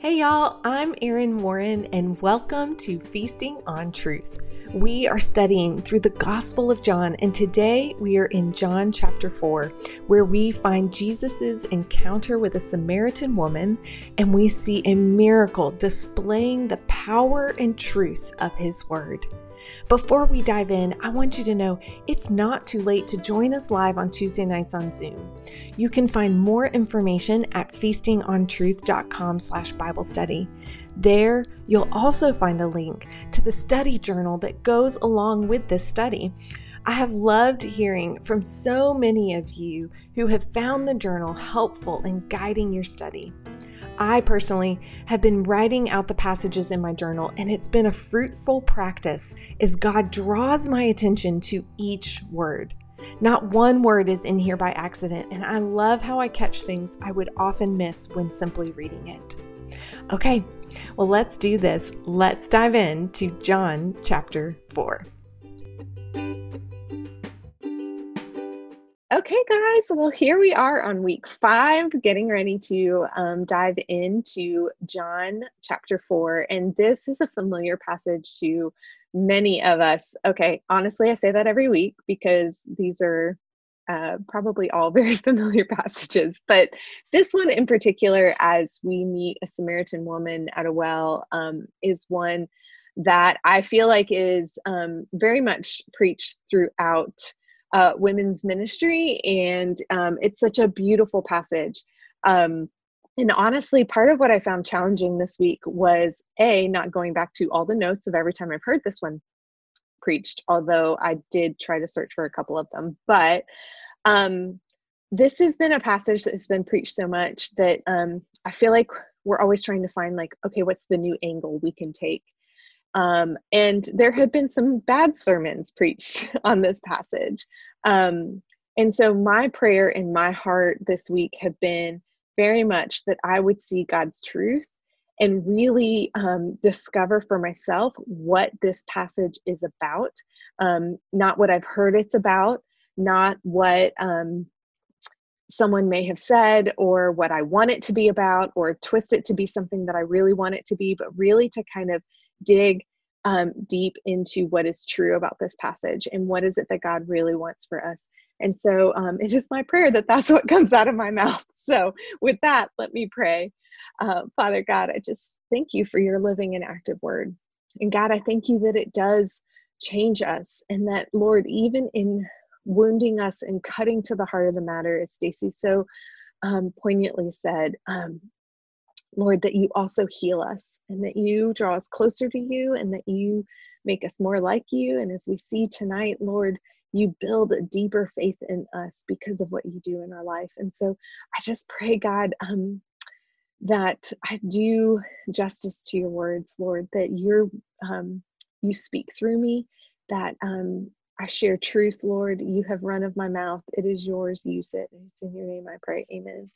Hey y'all, I'm Erin Warren and welcome to Feasting on Truth. We are studying through the Gospel of John and today we are in John chapter 4 where we find Jesus' encounter with a Samaritan woman and we see a miracle displaying the power and truth of his word. Before we dive in, I want you to know it's not too late to join us live on Tuesday nights on Zoom. You can find more information at feastingontruth.com slash Bible study. There, you'll also find a link to the study journal that goes along with this study. I have loved hearing from so many of you who have found the journal helpful in guiding your study. I personally have been writing out the passages in my journal, and it's been a fruitful practice as God draws my attention to each word. Not one word is in here by accident, and I love how I catch things I would often miss when simply reading it. Okay, well, let's do this. Let's dive into John chapter 4. Okay, guys, well, here we are on week five, getting ready to um, dive into John chapter four. And this is a familiar passage to many of us. Okay, honestly, I say that every week because these are uh, probably all very familiar passages. But this one in particular, as we meet a Samaritan woman at a well, um, is one that I feel like is um, very much preached throughout uh, women's ministry, and um, it's such a beautiful passage. Um, and honestly, part of what I found challenging this week was A, not going back to all the notes of every time I've heard this one preached, although I did try to search for a couple of them. But um, this has been a passage that has been preached so much that um, I feel like we're always trying to find, like, okay, what's the new angle we can take? Um, and there have been some bad sermons preached on this passage. Um, and so my prayer in my heart this week have been very much that I would see God's truth and really um, discover for myself what this passage is about, um, not what I've heard it's about, not what um, someone may have said or what I want it to be about or twist it to be something that I really want it to be, but really to kind of dig um, deep into what is true about this passage and what is it that God really wants for us. And so um, it is my prayer that that's what comes out of my mouth. So, with that, let me pray. Uh, Father God, I just thank you for your living and active word. And God, I thank you that it does change us and that, Lord, even in wounding us and cutting to the heart of the matter, as Stacy so um, poignantly said, um, Lord, that you also heal us and that you draw us closer to you and that you make us more like you. And as we see tonight, Lord, you build a deeper faith in us because of what you do in our life. And so I just pray, God, um, that I do justice to your words, Lord, that you're um, you speak through me, that um, I share truth, Lord. You have run of my mouth. It is yours. Use it. It's in your name I pray. Amen.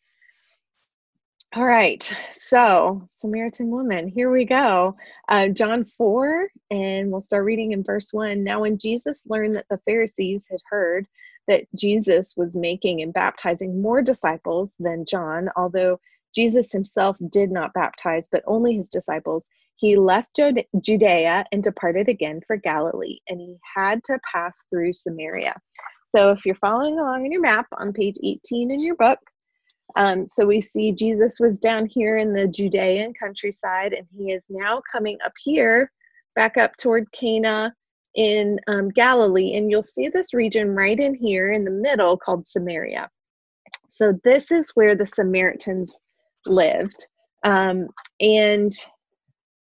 All right, so Samaritan woman, here we go. Uh, John 4, and we'll start reading in verse 1. Now, when Jesus learned that the Pharisees had heard that Jesus was making and baptizing more disciples than John, although Jesus himself did not baptize, but only his disciples, he left Judea and departed again for Galilee, and he had to pass through Samaria. So, if you're following along in your map on page 18 in your book, um, so we see Jesus was down here in the Judean countryside, and he is now coming up here, back up toward Cana in um, Galilee. And you'll see this region right in here in the middle called Samaria. So this is where the Samaritans lived. Um, and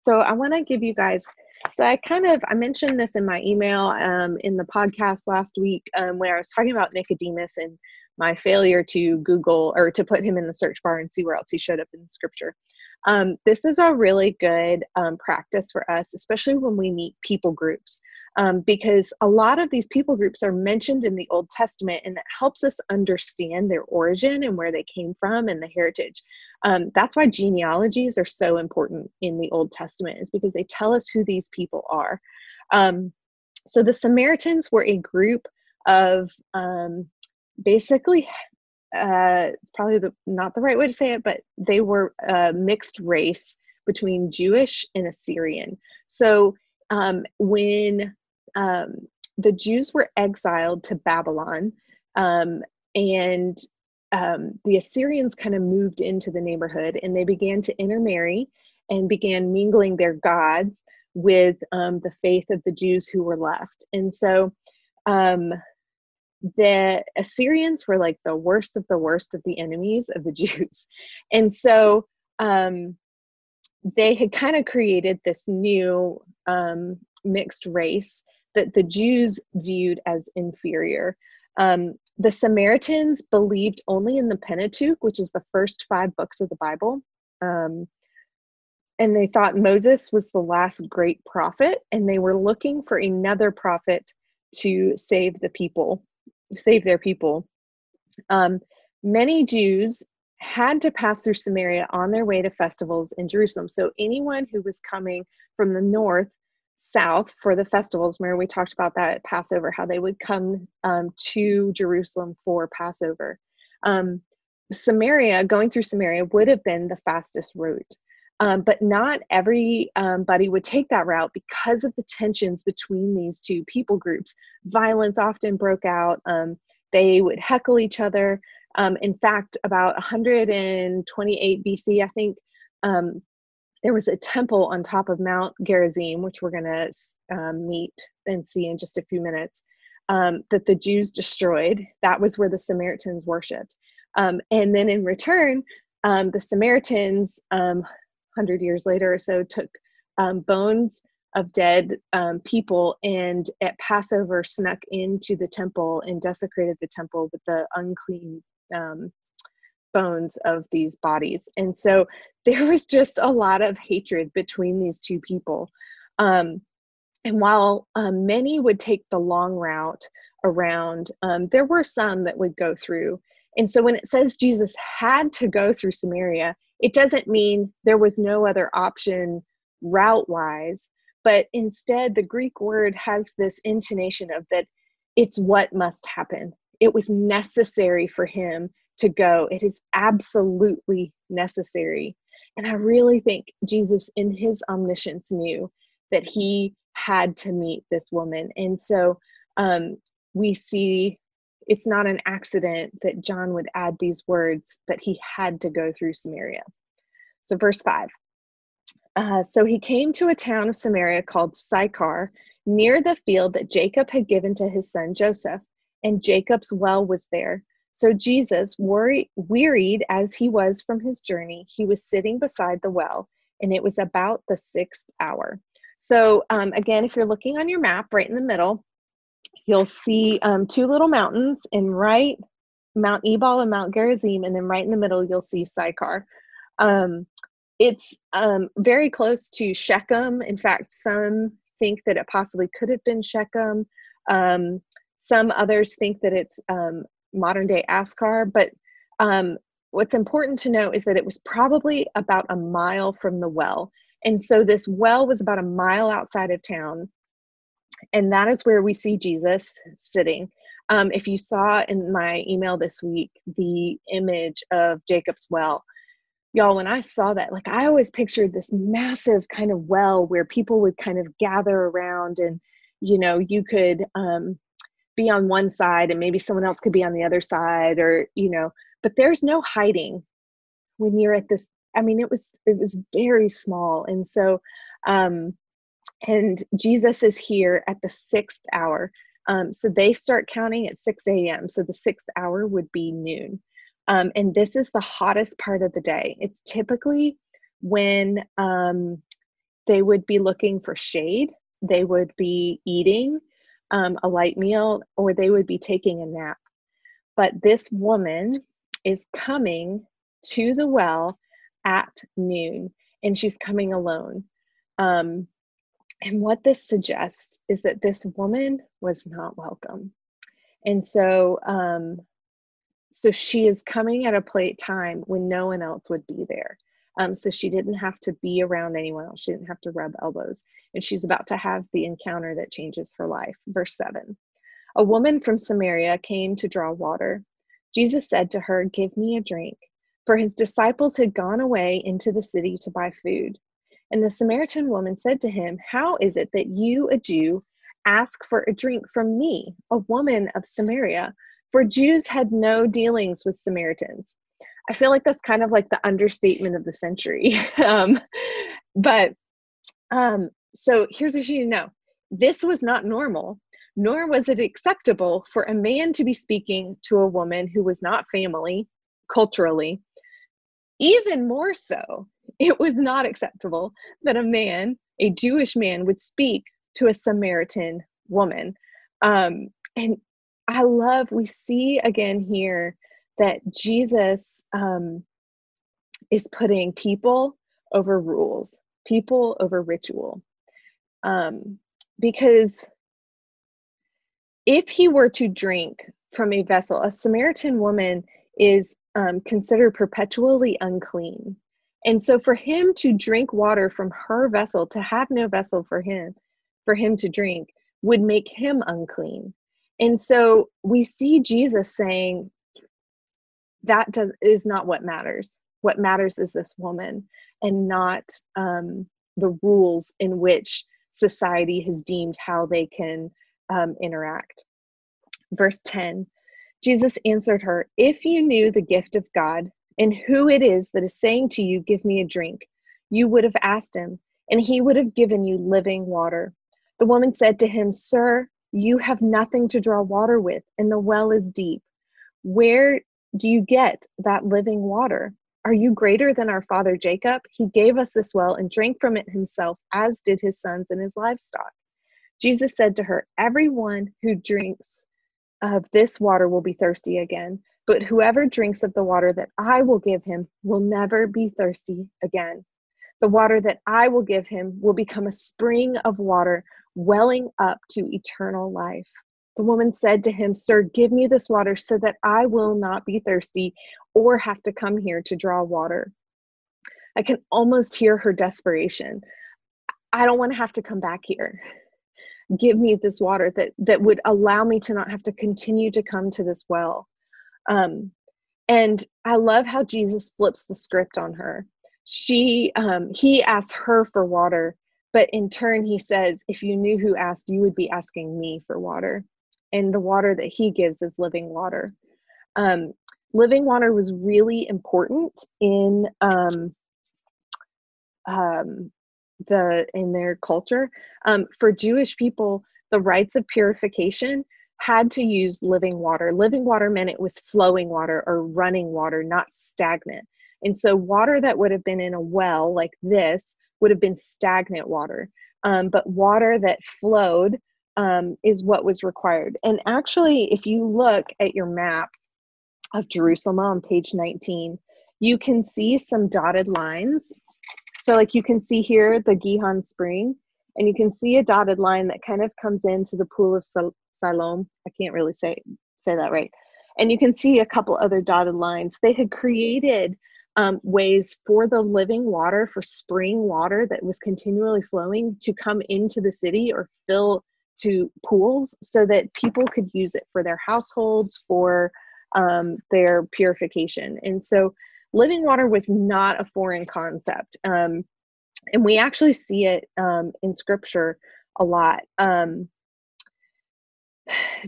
so I want to give you guys so I kind of I mentioned this in my email um, in the podcast last week um, where I was talking about Nicodemus and my failure to Google or to put him in the search bar and see where else he showed up in scripture. Um, this is a really good um, practice for us, especially when we meet people groups, um, because a lot of these people groups are mentioned in the Old Testament, and that helps us understand their origin and where they came from and the heritage. Um, that's why genealogies are so important in the Old Testament, is because they tell us who these people are. Um, so the Samaritans were a group of um, basically uh, it's probably the not the right way to say it, but they were a mixed race between Jewish and Assyrian. So um, when um, the Jews were exiled to Babylon, um, and um, the Assyrians kind of moved into the neighborhood and they began to intermarry and began mingling their gods with um, the faith of the Jews who were left. And so um, the Assyrians were like the worst of the worst of the enemies of the Jews. And so um, they had kind of created this new um, mixed race that the Jews viewed as inferior. Um, the Samaritans believed only in the Pentateuch, which is the first five books of the Bible. Um, and they thought Moses was the last great prophet, and they were looking for another prophet to save the people, save their people. Um, many Jews had to pass through Samaria on their way to festivals in Jerusalem. So anyone who was coming from the north south for the festivals. Remember, we talked about that at Passover, how they would come um, to Jerusalem for Passover. Um, Samaria, going through Samaria, would have been the fastest route. Um, but not everybody um, would take that route because of the tensions between these two people groups. Violence often broke out. Um, they would heckle each other. Um, in fact, about 128 BC, I think there was a temple on top of Mount Gerizim, which we're going to um, meet and see in just a few minutes, um, that the Jews destroyed. That was where the Samaritans worshipped. Um, and then in return, the Samaritans, 100 um, years later or so, took um, bones of dead people and at Passover snuck into the temple and desecrated the temple with the unclean um, bones of these bodies. And so there was just a lot of hatred between these two people. Um, and while um, many would take the long route around, um, there were some that would go through. And so when it says Jesus had to go through Samaria, it doesn't mean there was no other option route wise, but instead the Greek word has this intonation of that it's what must happen. It was necessary for him to go. It is absolutely necessary. And I really think Jesus, in his omniscience, knew that he had to meet this woman. And so um, we see it's not an accident that John would add these words that he had to go through Samaria. So, verse 5. Uh, so he came to a town of Samaria called Sychar, near the field that Jacob had given to his son Joseph, and Jacob's well was there. So Jesus, worry, wearied as he was from his journey, he was sitting beside the well, and it was about the sixth hour. So um, again, if you're looking on your map, right in the middle, you'll see um, two little mountains, and right Mount Ebal and Mount Gerizim, and then right in the middle you'll see Sychar. Um, it's um, very close to Shechem. In fact, some think that it possibly could have been Shechem. Um, some others think that it's um, modern day Askar, but um, what's important to know is that it was probably about a mile from the well. And so this well was about a mile outside of town. And that is where we see Jesus sitting. Um, if you saw in my email this week the image of Jacob's well, y'all, when I saw that, like I always pictured this massive kind of well where people would kind of gather around and, you know, you could um, be on one side and maybe someone else could be on the other side or you know but there's no hiding when you're at this i mean it was it was very small and so um and jesus is here at the sixth hour um, so they start counting at 6 a.m so the sixth hour would be noon um, and this is the hottest part of the day it's typically when um, they would be looking for shade they would be eating um, a light meal or they would be taking a nap. But this woman is coming to the well at noon and she's coming alone. Um, and what this suggests is that this woman was not welcome. And so, um, so she is coming at a plate time when no one else would be there. Um, so she didn't have to be around anyone else. She didn't have to rub elbows. And she's about to have the encounter that changes her life. Verse 7 A woman from Samaria came to draw water. Jesus said to her, Give me a drink. For his disciples had gone away into the city to buy food. And the Samaritan woman said to him, How is it that you, a Jew, ask for a drink from me, a woman of Samaria? For Jews had no dealings with Samaritans. I feel like that's kind of like the understatement of the century. um, but um, so here's what you know this was not normal, nor was it acceptable for a man to be speaking to a woman who was not family culturally. Even more so, it was not acceptable that a man, a Jewish man, would speak to a Samaritan woman. Um, and I love, we see again here that Jesus um, is putting people over rules, people over ritual. Um, because if he were to drink from a vessel, a Samaritan woman is um, considered perpetually unclean. And so for him to drink water from her vessel, to have no vessel for him, for him to drink, would make him unclean. And so we see Jesus saying, that does, is not what matters. What matters is this woman and not um, the rules in which society has deemed how they can um, interact. Verse 10 Jesus answered her, If you knew the gift of God and who it is that is saying to you, Give me a drink, you would have asked him, and he would have given you living water. The woman said to him, Sir, you have nothing to draw water with, and the well is deep. Where do you get that living water? Are you greater than our father Jacob? He gave us this well and drank from it himself, as did his sons and his livestock. Jesus said to her, Everyone who drinks of this water will be thirsty again, but whoever drinks of the water that I will give him will never be thirsty again. The water that I will give him will become a spring of water welling up to eternal life. The woman said to him, Sir, give me this water so that I will not be thirsty or have to come here to draw water. I can almost hear her desperation. I don't want to have to come back here. Give me this water that, that would allow me to not have to continue to come to this well. Um, and I love how Jesus flips the script on her. She, um, he asks her for water, but in turn, he says, If you knew who asked, you would be asking me for water and the water that he gives is living water. Um, living water was really important in um, um, the in their culture. Um, for Jewish people, the rites of purification had to use living water. Living water meant it was flowing water or running water, not stagnant. And so, water that would have been in a well like this would have been stagnant water. Um, but water that flowed um, is what was required. And actually, if you look at your map of Jerusalem on page 19, you can see some dotted lines. So, like you can see here the Gihon Spring, and you can see a dotted line that kind of comes into the pool of Siloam. I can't really say say that right. And you can see a couple other dotted lines. They had created um, ways for the living water, for spring water that was continually flowing to come into the city or fill to pools so that people could use it for their households, for um, their purification. And so living water was not a foreign concept. Um, and we actually see it um, in scripture a lot. Um,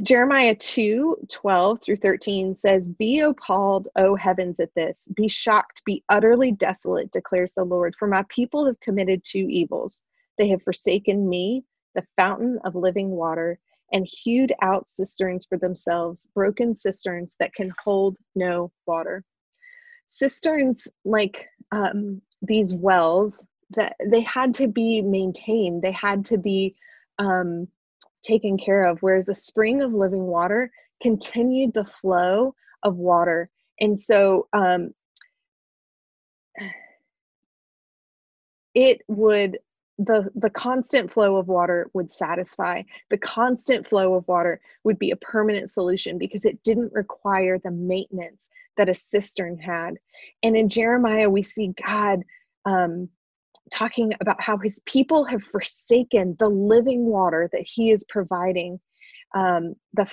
Jeremiah 2 12 through 13 says, Be appalled, O heavens, at this. Be shocked, be utterly desolate, declares the Lord. For my people have committed two evils. They have forsaken me, the fountain of living water, and hewed out cisterns for themselves, broken cisterns that can hold no water. Cisterns, like um, these wells, that they had to be maintained, they had to be um, taken care of, whereas a spring of living water continued the flow of water. And so um, it would the the constant flow of water would satisfy the constant flow of water would be a permanent solution because it didn't require the maintenance that a cistern had and in jeremiah we see god um, talking about how his people have forsaken the living water that he is providing um, the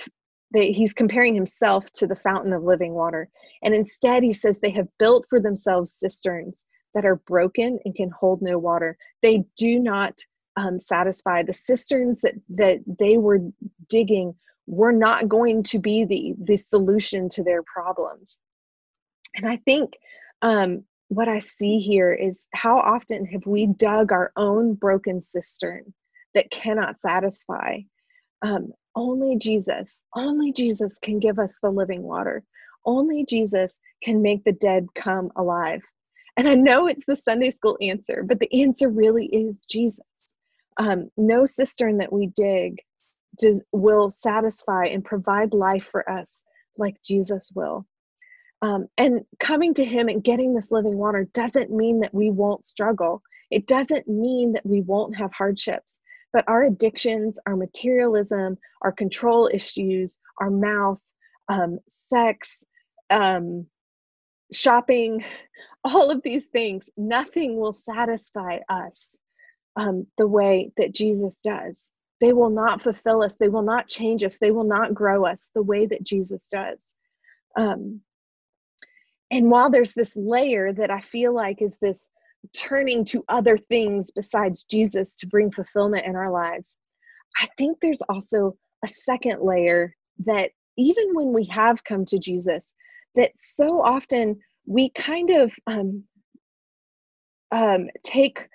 he's comparing himself to the fountain of living water and instead he says they have built for themselves cisterns that are broken and can hold no water. They do not um, satisfy. The cisterns that, that they were digging were not going to be the, the solution to their problems. And I think um, what I see here is how often have we dug our own broken cistern that cannot satisfy? Um, only Jesus, only Jesus can give us the living water. Only Jesus can make the dead come alive. And I know it's the Sunday school answer, but the answer really is Jesus. Um, no cistern that we dig does, will satisfy and provide life for us like Jesus will. Um, and coming to Him and getting this living water doesn't mean that we won't struggle. It doesn't mean that we won't have hardships. But our addictions, our materialism, our control issues, our mouth, um, sex, um, shopping, all of these things, nothing will satisfy us um, the way that Jesus does. They will not fulfill us. They will not change us. They will not grow us the way that Jesus does. Um, and while there's this layer that I feel like is this turning to other things besides Jesus to bring fulfillment in our lives, I think there's also a second layer that even when we have come to Jesus, that so often we kind of um, um, take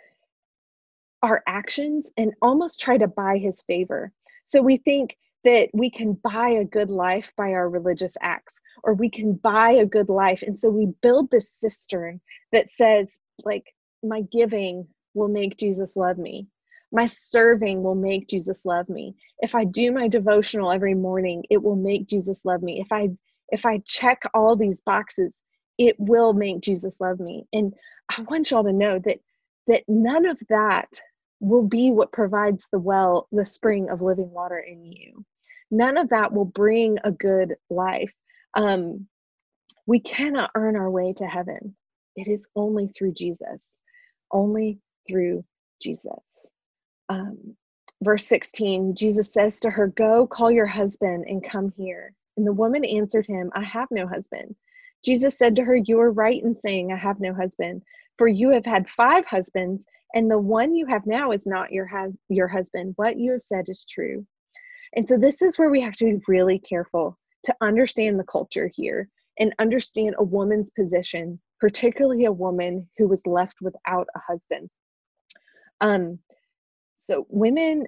our actions and almost try to buy his favor. So we think that we can buy a good life by our religious acts, or we can buy a good life. And so we build this cistern that says, like, my giving will make Jesus love me. My serving will make Jesus love me. If I do my devotional every morning, it will make Jesus love me. If I if I check all these boxes, it will make Jesus love me. And I want y'all to know that that none of that will be what provides the well, the spring of living water in you. None of that will bring a good life. Um, we cannot earn our way to heaven. It is only through Jesus, only through Jesus. Um, verse 16, Jesus says to her, Go call your husband and come here. And the woman answered him, I have no husband. Jesus said to her, You are right in saying, I have no husband, for you have had five husbands, and the one you have now is not your, has- your husband. What you have said is true. And so, this is where we have to be really careful to understand the culture here and understand a woman's position, particularly a woman who was left without a husband. Um, so, women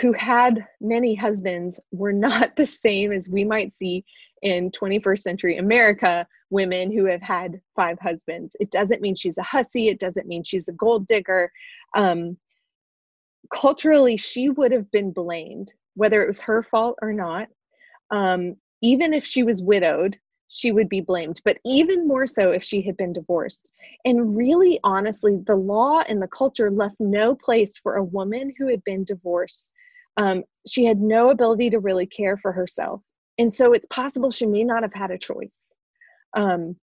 who had many husbands were not the same as we might see in 21st century America women who have had five husbands. It doesn't mean she's a hussy, it doesn't mean she's a gold digger. Um, culturally, she would have been blamed, whether it was her fault or not. Um, even if she was widowed, she would be blamed, but even more so if she had been divorced. And really, honestly, the law and the culture left no place for a woman who had been divorced. Um, she had no ability to really care for herself. And so it's possible she may not have had a choice. Um,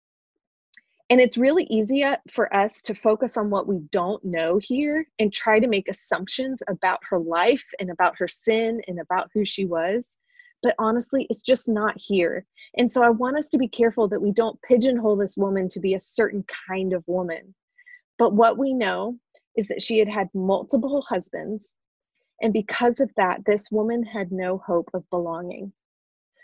and it's really easy uh, for us to focus on what we don't know here and try to make assumptions about her life and about her sin and about who she was but honestly, it's just not here. And so I want us to be careful that we don't pigeonhole this woman to be a certain kind of woman. But what we know is that she had had multiple husbands. And because of that, this woman had no hope of belonging.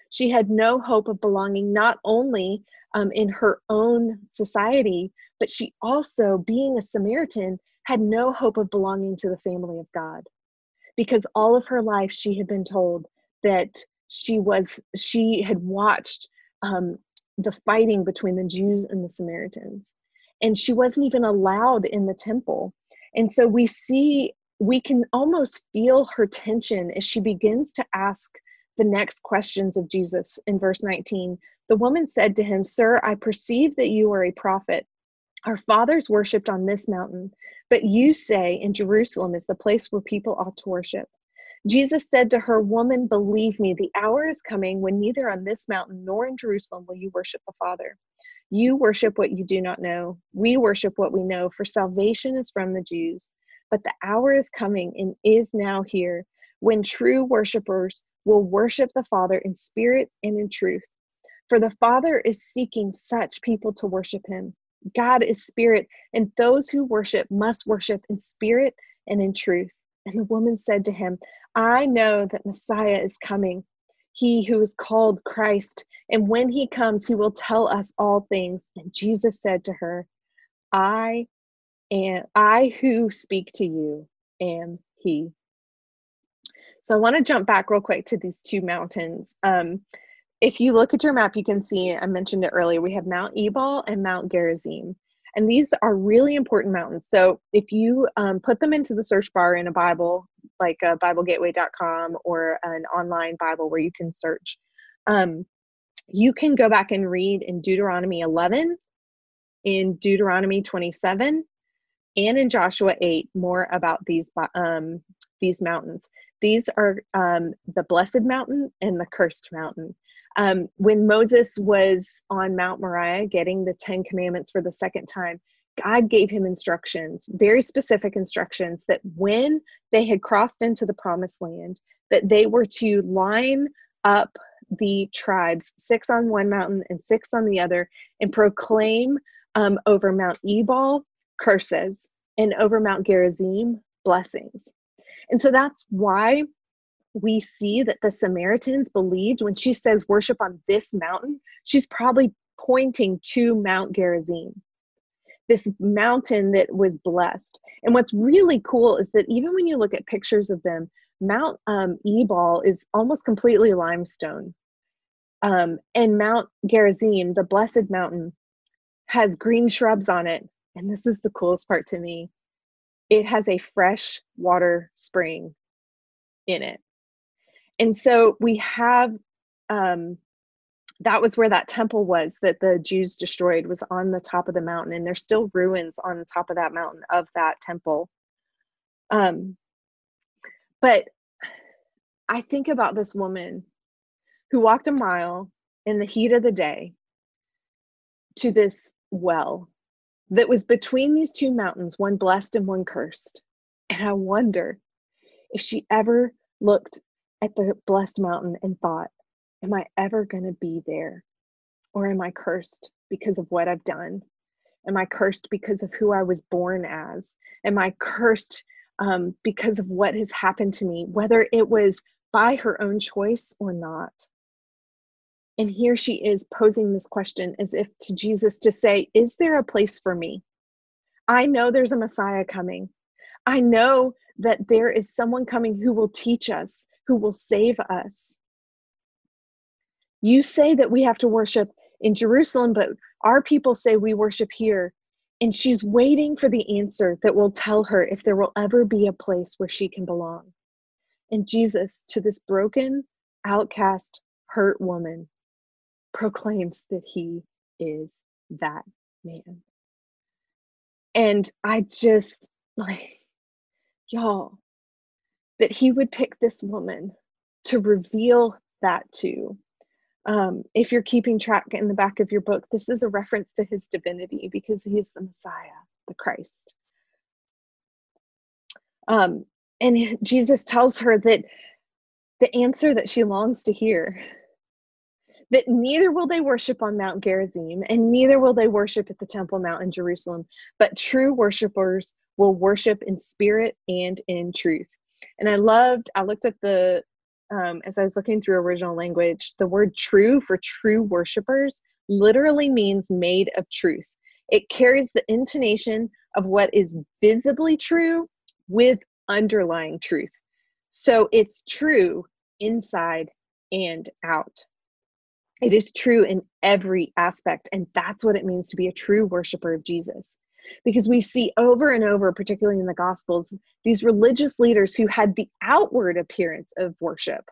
She had no hope of belonging not only um, in her own society, but she also, being a Samaritan, had no hope of belonging to the family of God. Because all of her life, she had been told that she was she had watched um, the fighting between the Jews and the Samaritans, and she wasn't even allowed in the temple. And so we see we can almost feel her tension as she begins to ask the next questions of Jesus in verse 19. The woman said to him, Sir, I perceive that you are a prophet. Our fathers worshipped on this mountain, but you say in Jerusalem is the place where people ought to worship. Jesus said to her, Woman, believe me, the hour is coming when neither on this mountain nor in Jerusalem will you worship the Father. You worship what you do not know. We worship what we know, for salvation is from the Jews. But the hour is coming and is now here when true worshipers will worship the Father in spirit and in truth. For the Father is seeking such people to worship him. God is spirit, and those who worship must worship in spirit and in truth. And the woman said to him, I know that Messiah is coming, he who is called Christ. And when he comes, he will tell us all things. And Jesus said to her, I am I who speak to you am he. So I want to jump back real quick to these two mountains. Um, if you look at your map, you can see, I mentioned it earlier, we have Mount Ebal and Mount Gerizim. And these are really important mountains. So if you um, put them into the search bar in a Bible, like uh, BibleGateway.com or an online Bible where you can search, um, you can go back and read in Deuteronomy 11, in Deuteronomy 27, and in Joshua 8 more about these um, these mountains. These are um, the blessed mountain and the cursed mountain. Um, when Moses was on Mount Moriah getting the Ten Commandments for the second time, God gave him instructions, very specific instructions, that when they had crossed into the promised land, that they were to line up the tribes, six on one mountain and six on the other, and proclaim um, over Mount Ebal curses and over Mount Gerizim blessings. And so that's why we see that the Samaritans believed when she says worship on this mountain, she's probably pointing to Mount Gerizim, this mountain that was blessed. And what's really cool is that even when you look at pictures of them, Mount um, Ebal is almost completely limestone. Um, and Mount Gerizim, the blessed mountain, has green shrubs on it. And this is the coolest part to me it has a fresh water spring in it and so we have um, that was where that temple was that the Jews destroyed was on the top of the mountain, and there's still ruins on the top of that mountain of that temple. Um, but I think about this woman who walked a mile in the heat of the day to this well that was between these two mountains, one blessed and one cursed. And I wonder if she ever looked at the blessed mountain and thought, Am I ever going to be there? Or am I cursed because of what I've done? Am I cursed because of who I was born as? Am I cursed um, because of what has happened to me, whether it was by her own choice or not? And here she is posing this question as if to Jesus to say, Is there a place for me? I know there's a Messiah coming. I know that there is someone coming who will teach us, who will save us. You say that we have to worship in Jerusalem, but our people say we worship here. And she's waiting for the answer that will tell her if there will ever be a place where she can belong. And Jesus, to this broken, outcast, hurt woman, proclaims that he is that man. And I just like, y'all, that he would pick this woman to reveal that to. Um, if you're keeping track in the back of your book, this is a reference to his divinity because he's the Messiah, the Christ. Um, and Jesus tells her that the answer that she longs to hear that neither will they worship on Mount Gerizim and neither will they worship at the Temple Mount in Jerusalem, but true worshipers will worship in spirit and in truth. And I loved, I looked at the, um, as I was looking through original language, the word true for true worshipers literally means made of truth. It carries the intonation of what is visibly true with underlying truth. So it's true inside and out. It is true in every aspect, and that's what it means to be a true worshiper of Jesus because we see over and over, particularly in the Gospels, these religious leaders who had the outward appearance of worship,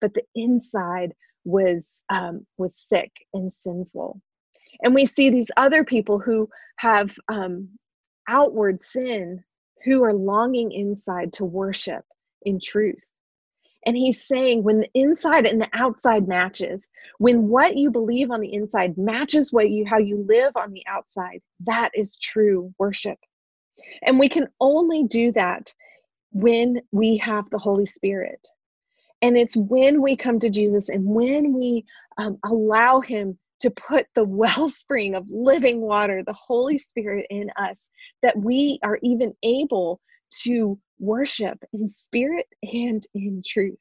but the inside was um, was sick and sinful. And we see these other people who have um, outward sin, who are longing inside to worship in truth. And he's saying when the inside and the outside matches, when what you believe on the inside matches what you how you live on the outside, that is true worship. And we can only do that when we have the Holy Spirit. And it's when we come to Jesus and when we um, allow Him to put the wellspring of living water, the Holy Spirit in us, that we are even able to worship in spirit and in truth.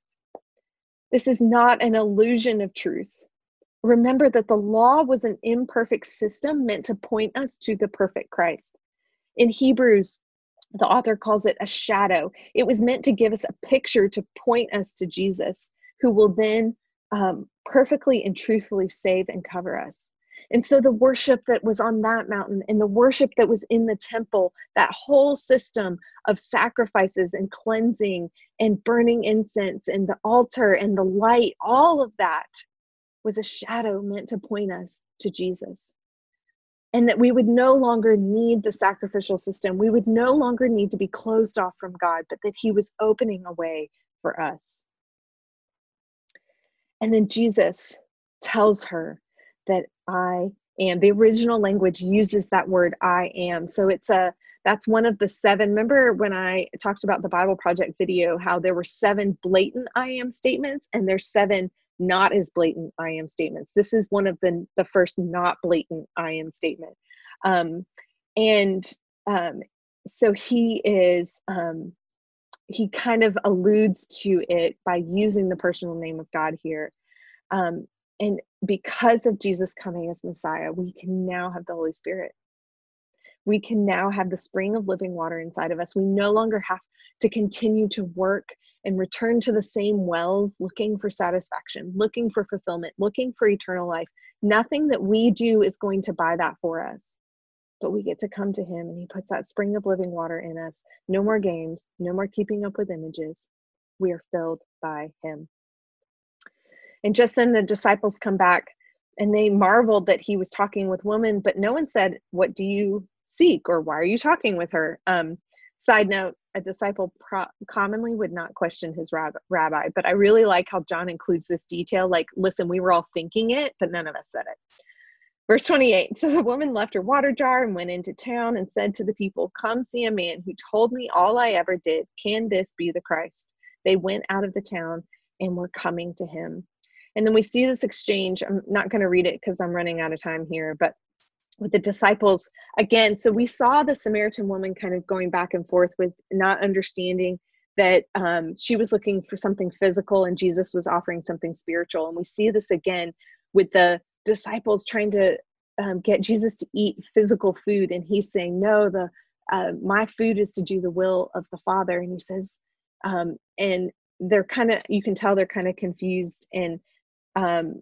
This is not an illusion of truth. Remember that the law was an imperfect system meant to point us to the perfect Christ. In Hebrews, the author calls it a shadow. It was meant to give us a picture to point us to Jesus, who will then um, perfectly and truthfully save and cover us. And so the worship that was on that mountain and the worship that was in the temple, that whole system of sacrifices and cleansing and burning incense and the altar and the light, all of that was a shadow meant to point us to Jesus. And that we would no longer need the sacrificial system. We would no longer need to be closed off from God, but that He was opening a way for us. And then Jesus tells her that I am. The original language uses that word I am. So it's a that's one of the seven. Remember when I talked about the Bible Project video, how there were seven blatant I am statements and there's seven not as blatant I am statements. This is one of the the first not blatant I am statement. Um, and um, so he is um, he kind of alludes to it by using the personal name of God here. Um, and because of Jesus coming as Messiah, we can now have the Holy Spirit. We can now have the spring of living water inside of us. We no longer have to continue to work and return to the same wells looking for satisfaction, looking for fulfillment, looking for eternal life. Nothing that we do is going to buy that for us but we get to come to him and he puts that spring of living water in us. No more games, no more keeping up with images. We are filled by him. And just then the disciples come back and they marveled that he was talking with women, but no one said, What do you seek or why are you talking with her? Um, side note, a disciple pro- commonly would not question his rab- rabbi, but I really like how John includes this detail like, listen, we were all thinking it, but none of us said it. Verse 28 So the woman left her water jar and went into town and said to the people, Come see a man who told me all I ever did. Can this be the Christ? They went out of the town and were coming to him. And then we see this exchange. I'm not going to read it because I'm running out of time here, but with the disciples again. So we saw the Samaritan woman kind of going back and forth with not understanding that um, she was looking for something physical and Jesus was offering something spiritual. And we see this again with the disciples trying to um, get Jesus to eat physical food, and he's saying, "No, the uh, my food is to do the will of the Father." And he says, um, and they're kind of you can tell they're kind of confused, and um,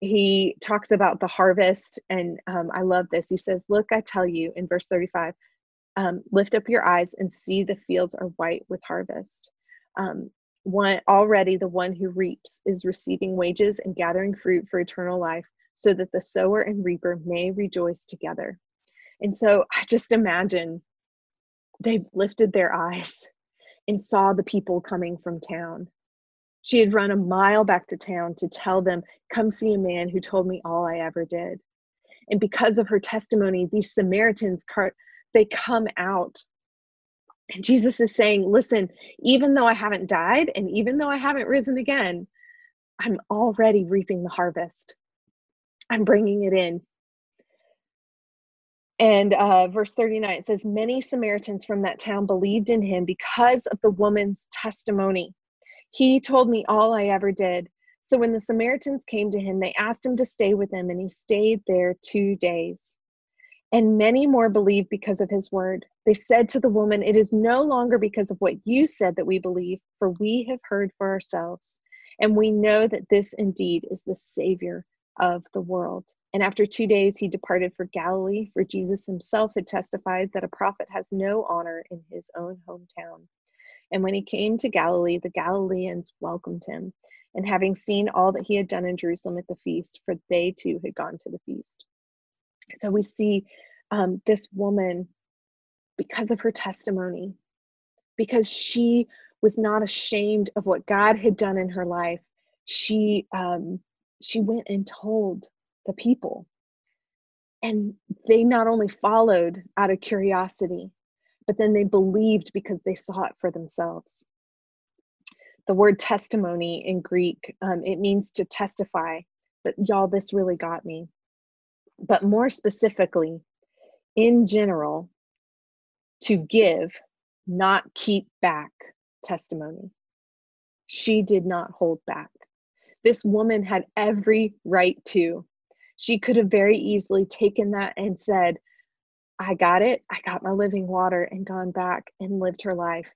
he talks about the harvest, and um, I love this. He says, "Look, I tell you," in verse thirty-five, um, "Lift up your eyes and see the fields are white with harvest." Um, one already the one who reaps is receiving wages and gathering fruit for eternal life so that the sower and reaper may rejoice together and so i just imagine they lifted their eyes and saw the people coming from town she had run a mile back to town to tell them come see a man who told me all i ever did and because of her testimony these samaritans they come out and Jesus is saying, listen, even though I haven't died and even though I haven't risen again, I'm already reaping the harvest. I'm bringing it in. And uh, verse 39 says, Many Samaritans from that town believed in him because of the woman's testimony. He told me all I ever did. So when the Samaritans came to him, they asked him to stay with them, and he stayed there two days. And many more believed because of his word. They said to the woman, It is no longer because of what you said that we believe, for we have heard for ourselves. And we know that this indeed is the Savior of the world. And after two days, he departed for Galilee, for Jesus himself had testified that a prophet has no honor in his own hometown. And when he came to Galilee, the Galileans welcomed him. And having seen all that he had done in Jerusalem at the feast, for they too had gone to the feast. So we see um, this woman, because of her testimony, because she was not ashamed of what God had done in her life, she um, she went and told the people, and they not only followed out of curiosity, but then they believed because they saw it for themselves. The word testimony in Greek um, it means to testify, But y'all, this really got me. But more specifically, in general, to give, not keep back testimony. She did not hold back. This woman had every right to. She could have very easily taken that and said, I got it. I got my living water and gone back and lived her life.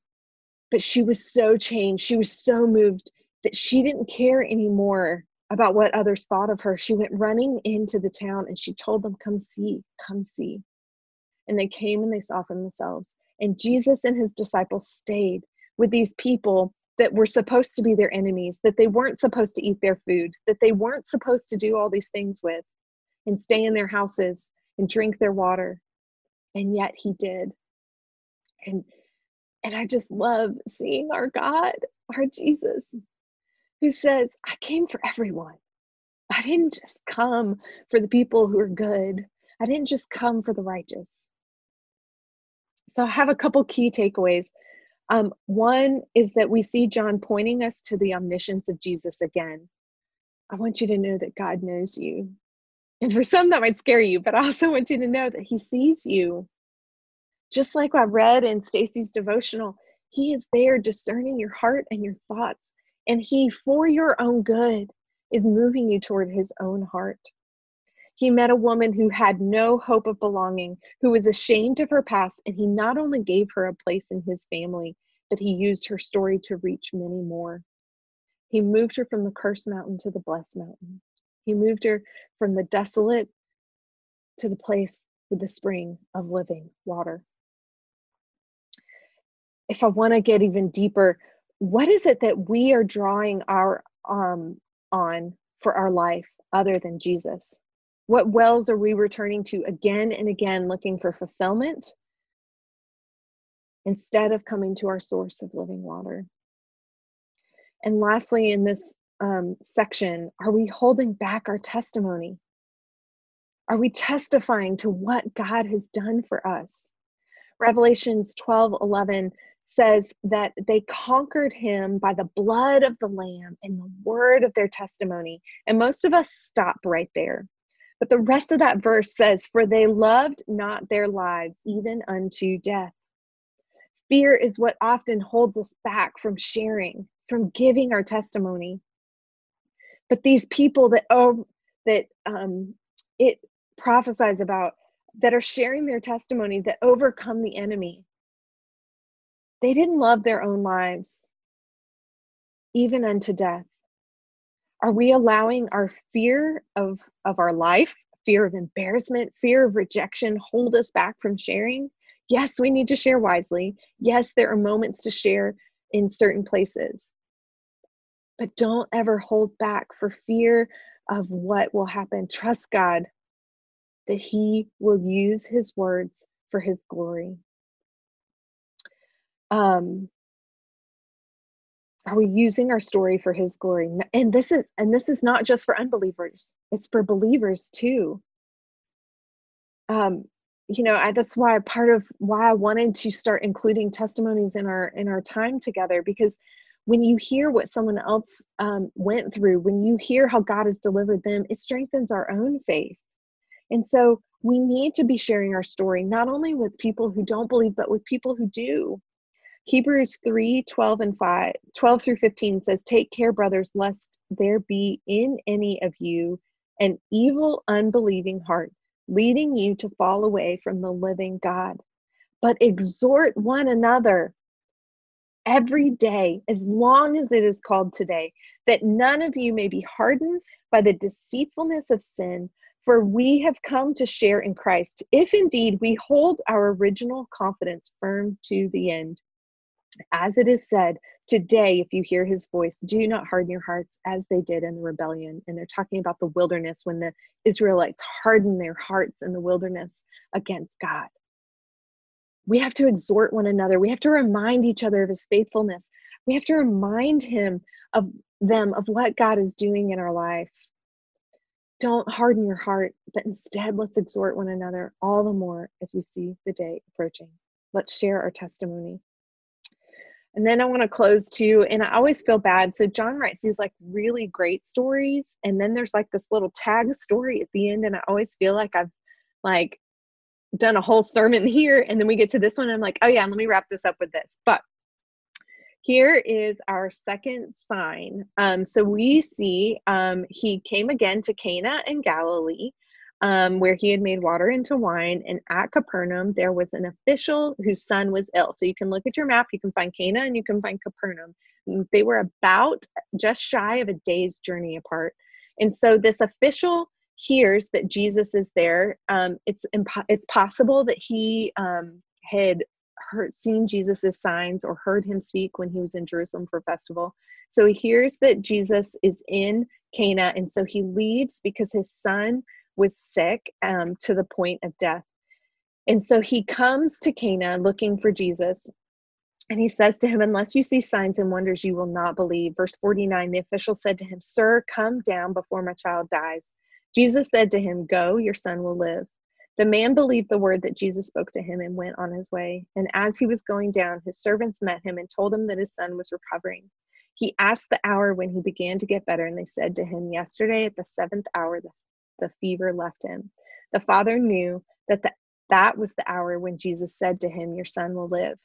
But she was so changed. She was so moved that she didn't care anymore about what others thought of her. She went running into the town and she told them, Come see, come see. And they came and they for themselves. And Jesus and his disciples stayed with these people that were supposed to be their enemies, that they weren't supposed to eat their food, that they weren't supposed to do all these things with, and stay in their houses and drink their water. And yet he did. And and I just love seeing our God, our Jesus, who says, I came for everyone. I didn't just come for the people who are good. I didn't just come for the righteous. So I have a couple key takeaways. Um, one is that we see John pointing us to the omniscience of Jesus again. I want you to know that God knows you. And for some, that might scare you, but I also want you to know that He sees you. Just like I read in Stacy's devotional, He is there discerning your heart and your thoughts. And He, for your own good, is moving you toward His own heart. He met a woman who had no hope of belonging, who was ashamed of her past, and he not only gave her a place in his family, but he used her story to reach many more. He moved her from the cursed mountain to the blessed mountain. He moved her from the desolate to the place with the spring of living water. If I want to get even deeper, what is it that we are drawing our um, on for our life other than Jesus? What wells are we returning to again and again looking for fulfillment instead of coming to our source of living water? And lastly, in this um, section, are we holding back our testimony? Are we testifying to what God has done for us? Revelations 12 11 says that they conquered him by the blood of the Lamb and the word of their testimony. And most of us stop right there. But the rest of that verse says, For they loved not their lives even unto death. Fear is what often holds us back from sharing, from giving our testimony. But these people that oh that um, it prophesies about that are sharing their testimony that overcome the enemy, they didn't love their own lives, even unto death. Are we allowing our fear of, of our life, fear of embarrassment, fear of rejection hold us back from sharing? Yes, we need to share wisely. Yes, there are moments to share in certain places. But don't ever hold back for fear of what will happen. Trust God that He will use His words for His glory. Um, are we using our story for his glory and this is and this is not just for unbelievers it's for believers too um you know I, that's why part of why i wanted to start including testimonies in our in our time together because when you hear what someone else um, went through when you hear how god has delivered them it strengthens our own faith and so we need to be sharing our story not only with people who don't believe but with people who do Hebrews 3 12 and 5, 12 through 15 says, Take care, brothers, lest there be in any of you an evil, unbelieving heart, leading you to fall away from the living God. But exhort one another every day, as long as it is called today, that none of you may be hardened by the deceitfulness of sin. For we have come to share in Christ, if indeed we hold our original confidence firm to the end. As it is said, today, if you hear his voice, do not harden your hearts as they did in the rebellion. And they're talking about the wilderness when the Israelites hardened their hearts in the wilderness against God. We have to exhort one another. We have to remind each other of his faithfulness. We have to remind him of them of what God is doing in our life. Don't harden your heart, but instead let's exhort one another all the more as we see the day approaching. Let's share our testimony. And then I want to close too, and I always feel bad. So John writes these like really great stories, and then there's like this little tag story at the end, and I always feel like I've like done a whole sermon here, and then we get to this one, I'm like, oh yeah, let me wrap this up with this. But here is our second sign. Um, so we see um, he came again to Cana in Galilee, um, where he had made water into wine. And at Capernaum, there was an official whose son was ill. So you can look at your map, you can find Cana and you can find Capernaum. They were about just shy of a day's journey apart. And so this official hears that Jesus is there. Um, it's impo- it's possible that he um, had heard seen Jesus's signs or heard him speak when he was in Jerusalem for festival. So he hears that Jesus is in Cana, and so he leaves because his son was sick um, to the point of death. And so he comes to Cana looking for Jesus. And he says to him, Unless you see signs and wonders, you will not believe. Verse 49 the official said to him, Sir, come down before my child dies. Jesus said to him, Go, your son will live. The man believed the word that Jesus spoke to him and went on his way. And as he was going down, his servants met him and told him that his son was recovering. He asked the hour when he began to get better, and they said to him, Yesterday at the seventh hour, the, the fever left him. The father knew that the, that was the hour when Jesus said to him, Your son will live.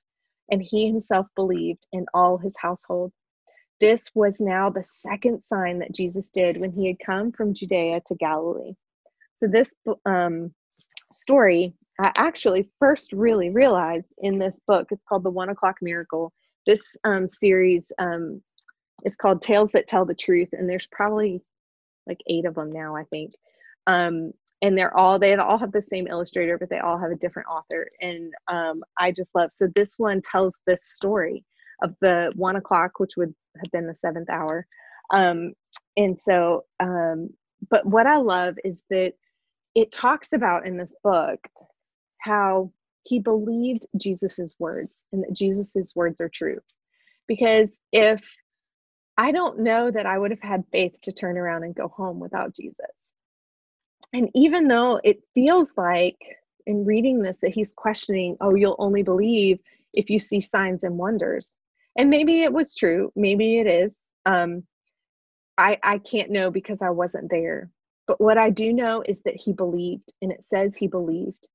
And he himself believed, and all his household. This was now the second sign that Jesus did when he had come from Judea to Galilee. So, this um, story I actually first really realized in this book. It's called The One O'Clock Miracle. This um, series, um, it's called Tales That Tell the Truth, and there's probably like eight of them now, I think. Um, and they're all they all have the same illustrator, but they all have a different author. And um, I just love. So this one tells this story of the one o'clock, which would have been the seventh hour. Um, and so, um, but what I love is that it talks about in this book how he believed Jesus's words and that Jesus's words are true. Because if I don't know that I would have had faith to turn around and go home without Jesus. And even though it feels like in reading this that he's questioning, oh, you'll only believe if you see signs and wonders. And maybe it was true, maybe it is. Um, I I can't know because I wasn't there. But what I do know is that he believed, and it says he believed.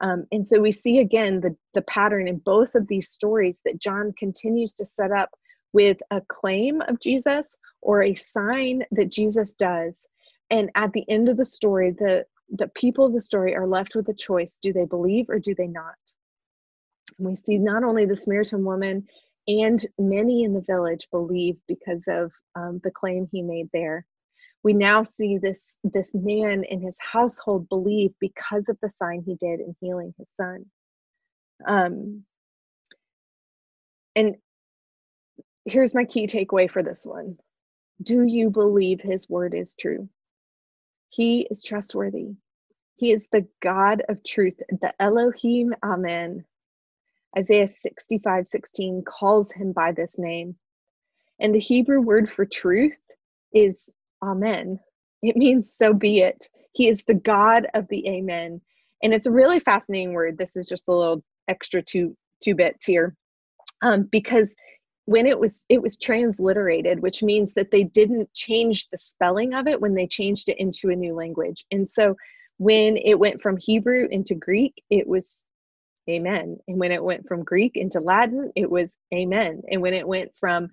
Um, and so we see again the, the pattern in both of these stories that John continues to set up with a claim of Jesus or a sign that Jesus does. And at the end of the story, the, the people of the story are left with a choice do they believe or do they not? And we see not only the Samaritan woman and many in the village believe because of um, the claim he made there. We now see this this man and his household believe because of the sign he did in healing his son. Um and here's my key takeaway for this one. Do you believe his word is true? He is trustworthy. He is the god of truth the elohim amen isaiah 65 16 calls him by this name and the hebrew word for truth is Amen. It means so be it. He is the God of the Amen. And it's a really fascinating word. This is just a little extra two two bits here. Um, because when it was it was transliterated, which means that they didn't change the spelling of it when they changed it into a new language. And so when it went from Hebrew into Greek, it was amen. And when it went from Greek into Latin, it was amen. And when it went from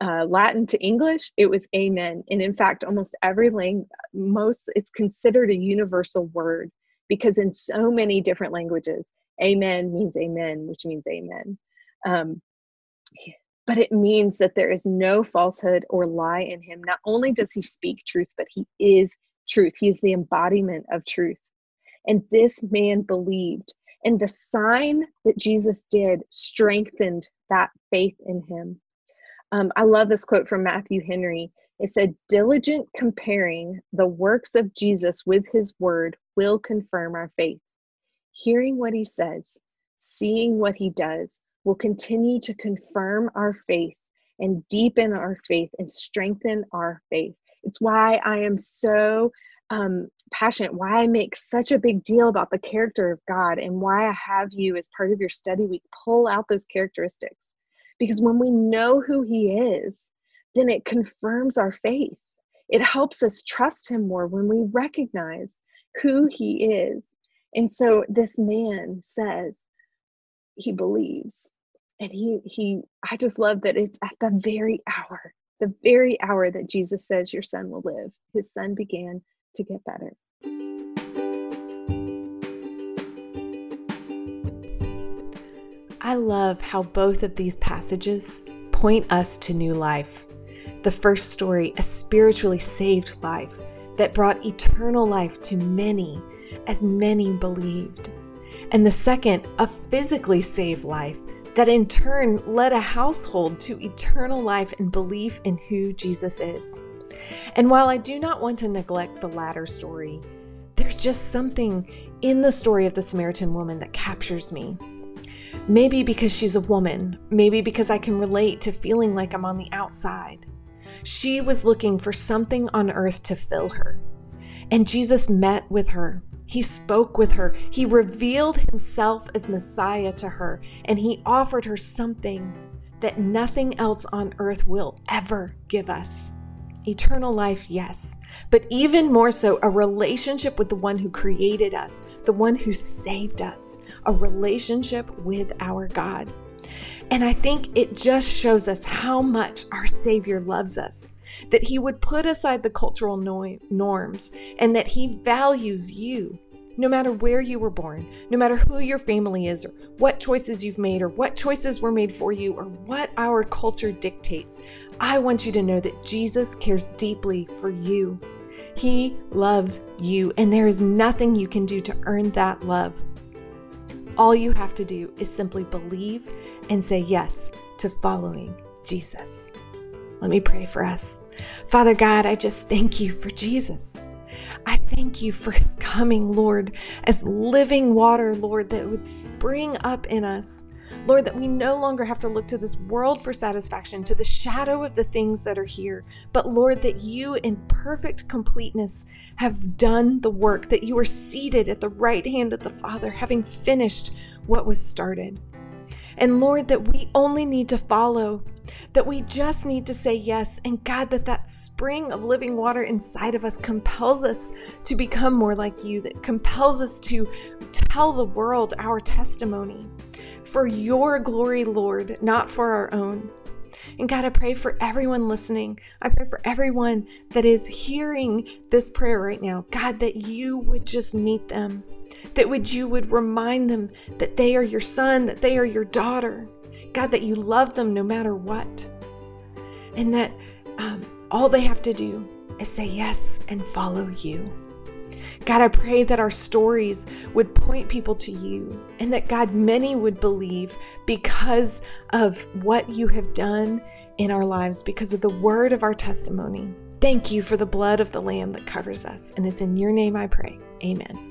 uh, Latin to English, it was amen. And in fact, almost every language, most, it's considered a universal word because in so many different languages, amen means amen, which means amen. Um, but it means that there is no falsehood or lie in him. Not only does he speak truth, but he is truth. He is the embodiment of truth. And this man believed. And the sign that Jesus did strengthened that faith in him. Um, I love this quote from Matthew Henry. It said, Diligent comparing the works of Jesus with his word will confirm our faith. Hearing what he says, seeing what he does, will continue to confirm our faith and deepen our faith and strengthen our faith. It's why I am so um, passionate, why I make such a big deal about the character of God, and why I have you as part of your study week pull out those characteristics Because when we know who He is, then it confirms our faith. It helps us trust Him more when we recognize who He is. And so this man says he believes. And he he I just love that it's at the very hour, the very hour that Jesus says your son will live. His son began to get better. I love how both of these passages point us to new life. The first story, a spiritually saved life that brought eternal life to many, as many believed. And the second, a physically saved life that in turn led a household to eternal life and belief in who Jesus is. And while I do not want to neglect the latter story, there's just something in the story of the Samaritan woman that captures me. Maybe because she's a woman, maybe because I can relate to feeling like I'm on the outside. She was looking for something on earth to fill her. And Jesus met with her. He spoke with her. He revealed himself as Messiah to her. And he offered her something that nothing else on earth will ever give us. Eternal life, yes, but even more so, a relationship with the one who created us, the one who saved us, a relationship with our God. And I think it just shows us how much our Savior loves us, that He would put aside the cultural norms, and that He values you no matter where you were born, no matter who your family is, or what choices you've made, or what choices were made for you, or what our culture dictates, I want you to know that Jesus cares deeply for you. He loves you, and there is nothing you can do to earn that love. All you have to do is simply believe and say yes to following Jesus. Let me pray for us. Father God, I just thank you for Jesus. I thank you for his coming, Lord, as living water, Lord, that would spring up in us. Lord, that we no longer have to look to this world for satisfaction, to the shadow of the things that are here, but Lord, that you in perfect completeness have done the work, that you are seated at the right hand of the Father, having finished what was started. And Lord, that we only need to follow, that we just need to say yes. And God, that that spring of living water inside of us compels us to become more like you, that compels us to tell the world our testimony for your glory, Lord, not for our own. And God, I pray for everyone listening. I pray for everyone that is hearing this prayer right now. God, that you would just meet them, that would you would remind them that they are your son, that they are your daughter. God, that you love them no matter what. And that um, all they have to do is say yes and follow you. God, I pray that our stories would point people to you and that, God, many would believe because of what you have done in our lives, because of the word of our testimony. Thank you for the blood of the Lamb that covers us. And it's in your name I pray. Amen.